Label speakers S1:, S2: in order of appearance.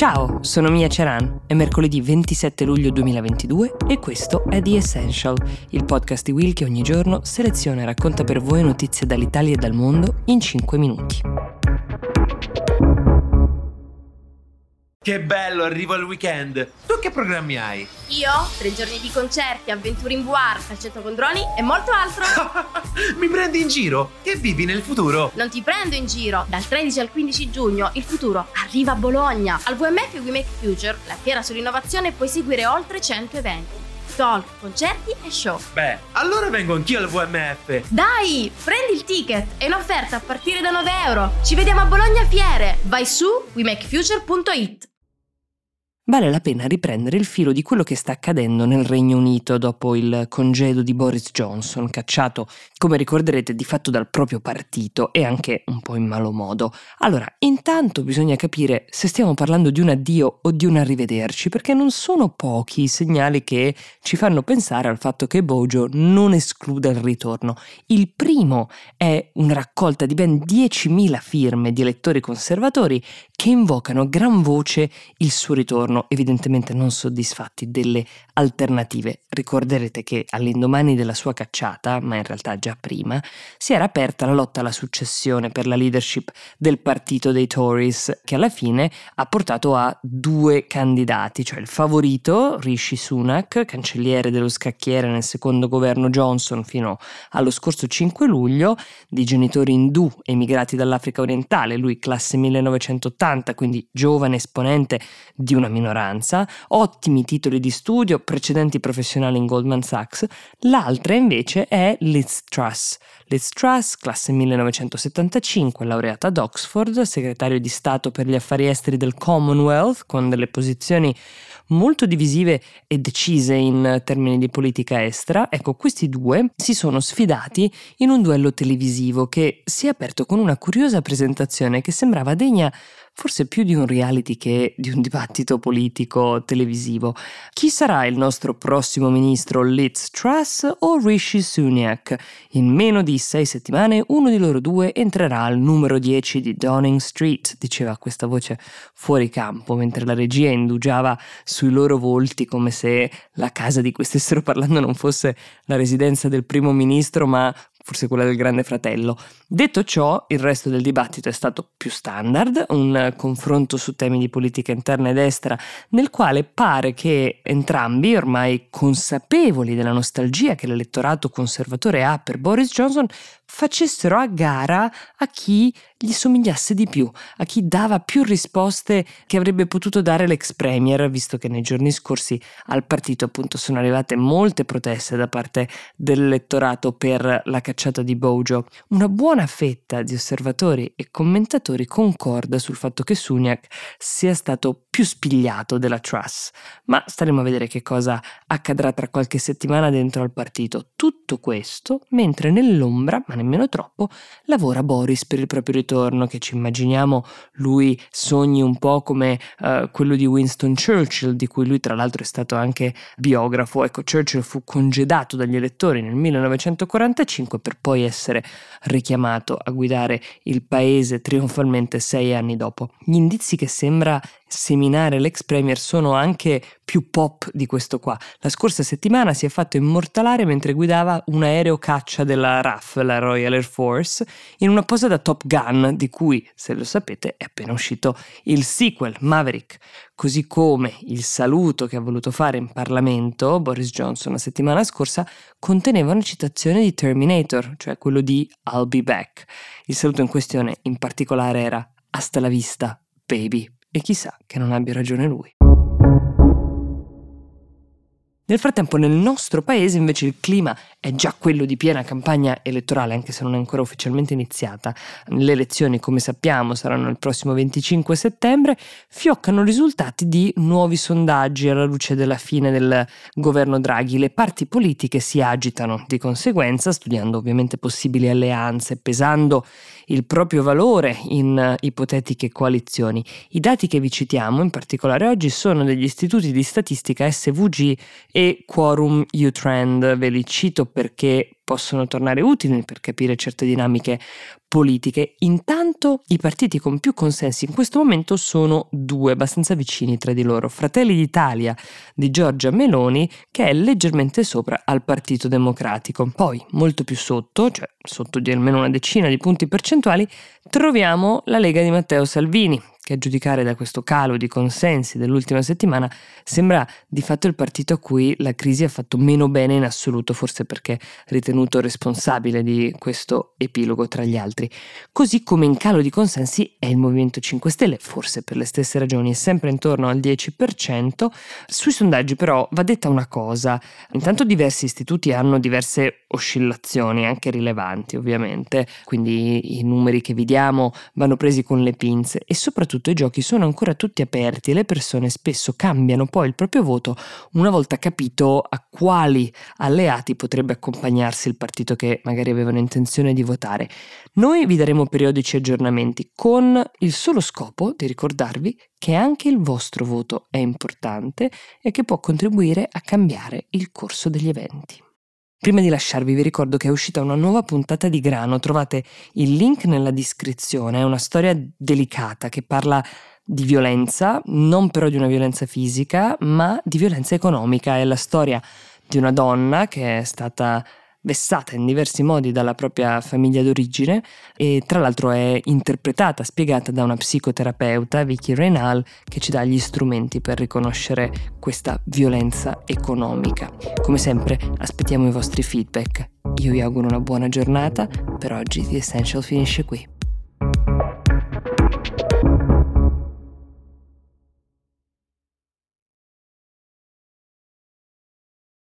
S1: Ciao, sono Mia Ceran, è mercoledì 27 luglio 2022 e questo è The Essential, il podcast di Will che ogni giorno seleziona e racconta per voi notizie dall'Italia e dal mondo in 5 minuti.
S2: Che bello, arrivo al weekend. Tu che programmi hai?
S3: Io? Tre giorni di concerti, avventure in VR, calcetto con droni e molto altro.
S2: Mi prendi in giro? Che vivi nel futuro?
S3: Non ti prendo in giro. Dal 13 al 15 giugno il futuro arriva a Bologna. Al WMF We Make Future, la fiera sull'innovazione, puoi seguire oltre 100 eventi. Talk, concerti e show.
S2: Beh, allora vengo anch'io al VMF.
S3: Dai, prendi il ticket. È un'offerta a partire da 9 euro. Ci vediamo a Bologna Fiere. Vai su wemakefuture.it.
S1: Vale la pena riprendere il filo di quello che sta accadendo nel Regno Unito dopo il congedo di Boris Johnson, cacciato, come ricorderete, di fatto dal proprio partito e anche un po' in malo modo. Allora, intanto bisogna capire se stiamo parlando di un addio o di un arrivederci, perché non sono pochi i segnali che ci fanno pensare al fatto che Bojo non escluda il ritorno. Il primo è una raccolta di ben 10.000 firme di elettori conservatori che invocano a gran voce il suo ritorno evidentemente non soddisfatti delle alternative. Ricorderete che all'indomani della sua cacciata, ma in realtà già prima, si era aperta la lotta alla successione per la leadership del partito dei Tories, che alla fine ha portato a due candidati, cioè il favorito Rishi Sunak, cancelliere dello scacchiere nel secondo governo Johnson fino allo scorso 5 luglio, di genitori indù emigrati dall'Africa orientale, lui classe 1980, quindi giovane esponente di una minoranza minoranza, ottimi titoli di studio, precedenti professionali in Goldman Sachs, l'altra invece è Liz Truss. Liz Truss, classe 1975, laureata ad Oxford, segretario di Stato per gli affari esteri del Commonwealth, con delle posizioni molto divisive e decise in termini di politica estera, ecco, questi due si sono sfidati in un duello televisivo che si è aperto con una curiosa presentazione che sembrava degna forse più di un reality che di un dibattito politico televisivo. Chi sarà il nostro prossimo ministro Liz Truss o Rishi Sunak? In meno di sei settimane uno di loro due entrerà al numero 10 di Downing Street, diceva questa voce fuori campo, mentre la regia indugiava sui loro volti come se la casa di cui stessero parlando non fosse la residenza del primo ministro, ma forse quella del grande fratello. Detto ciò, il resto del dibattito è stato più standard, un confronto su temi di politica interna ed estera, nel quale pare che entrambi, ormai consapevoli della nostalgia che l'elettorato conservatore ha per Boris Johnson, facessero a gara a chi gli somigliasse di più, a chi dava più risposte che avrebbe potuto dare l'ex premier, visto che nei giorni scorsi al partito appunto sono arrivate molte proteste da parte dell'elettorato per la cacciata di Bojo. Una buona fetta di osservatori e commentatori concorda sul fatto che Suniak sia stato più spigliato della Truss, ma staremo a vedere che cosa accadrà tra qualche settimana dentro al partito. Tutto questo mentre nell'ombra, ma nemmeno troppo, lavora Boris per il proprio ritorno, che ci immaginiamo lui sogni un po' come uh, quello di Winston Churchill, di cui lui tra l'altro è stato anche biografo. Ecco, Churchill fu congedato dagli elettori nel 1945 per poi essere richiamato a guidare il paese trionfalmente sei anni dopo. Gli indizi che sembra seminare l'ex premier sono anche più pop di questo qua. La scorsa settimana si è fatto immortalare mentre guidava un aereo caccia della RAF, la Royal Air Force, in una posa da Top Gun, di cui, se lo sapete, è appena uscito il sequel, Maverick. Così come il saluto che ha voluto fare in Parlamento Boris Johnson la settimana scorsa conteneva una citazione di Terminator, cioè quello di I'll be back. Il saluto in questione in particolare era Hasta la vista, baby. E chissà che non abbia ragione lui. Nel frattempo nel nostro paese invece il clima è già quello di piena campagna elettorale, anche se non è ancora ufficialmente iniziata. Le elezioni, come sappiamo, saranno il prossimo 25 settembre. Fioccano risultati di nuovi sondaggi alla luce della fine del governo Draghi. Le parti politiche si agitano di conseguenza, studiando ovviamente possibili alleanze, pesando il proprio valore in ipotetiche coalizioni. I dati che vi citiamo, in particolare oggi, sono degli istituti di statistica SVG e Quorum U-Trend. Ve li cito perché possono tornare utili per capire certe dinamiche politiche. Intanto i partiti con più consensi in questo momento sono due, abbastanza vicini tra di loro. Fratelli d'Italia di Giorgia Meloni, che è leggermente sopra al Partito Democratico. Poi, molto più sotto, cioè sotto di almeno una decina di punti percentuali, troviamo la Lega di Matteo Salvini, che a giudicare da questo calo di consensi dell'ultima settimana sembra di fatto il partito a cui la crisi ha fatto meno bene in assoluto, forse perché ritenuto responsabile di questo epilogo tra gli altri. Così come in calo di consensi è il Movimento 5 Stelle, forse per le stesse ragioni, è sempre intorno al 10%. Sui sondaggi però va detta una cosa, intanto diversi istituti hanno diverse oscillazioni, anche rilevanti ovviamente, quindi i numeri che vi diamo vanno presi con le pinze e soprattutto i giochi sono ancora tutti aperti e le persone spesso cambiano poi il proprio voto una volta capito a quali alleati potrebbe accompagnarsi il partito che magari avevano intenzione di votare. Noi vi daremo periodici aggiornamenti con il solo scopo di ricordarvi che anche il vostro voto è importante e che può contribuire a cambiare il corso degli eventi. Prima di lasciarvi vi ricordo che è uscita una nuova puntata di Grano, trovate il link nella descrizione, è una storia delicata che parla di violenza, non però di una violenza fisica, ma di violenza economica, è la storia di una donna che è stata vessata in diversi modi dalla propria famiglia d'origine e tra l'altro è interpretata, spiegata da una psicoterapeuta, Vicky Reynal, che ci dà gli strumenti per riconoscere questa violenza economica. Come sempre aspettiamo i vostri feedback. Io vi auguro una buona giornata, per oggi The Essential finisce qui.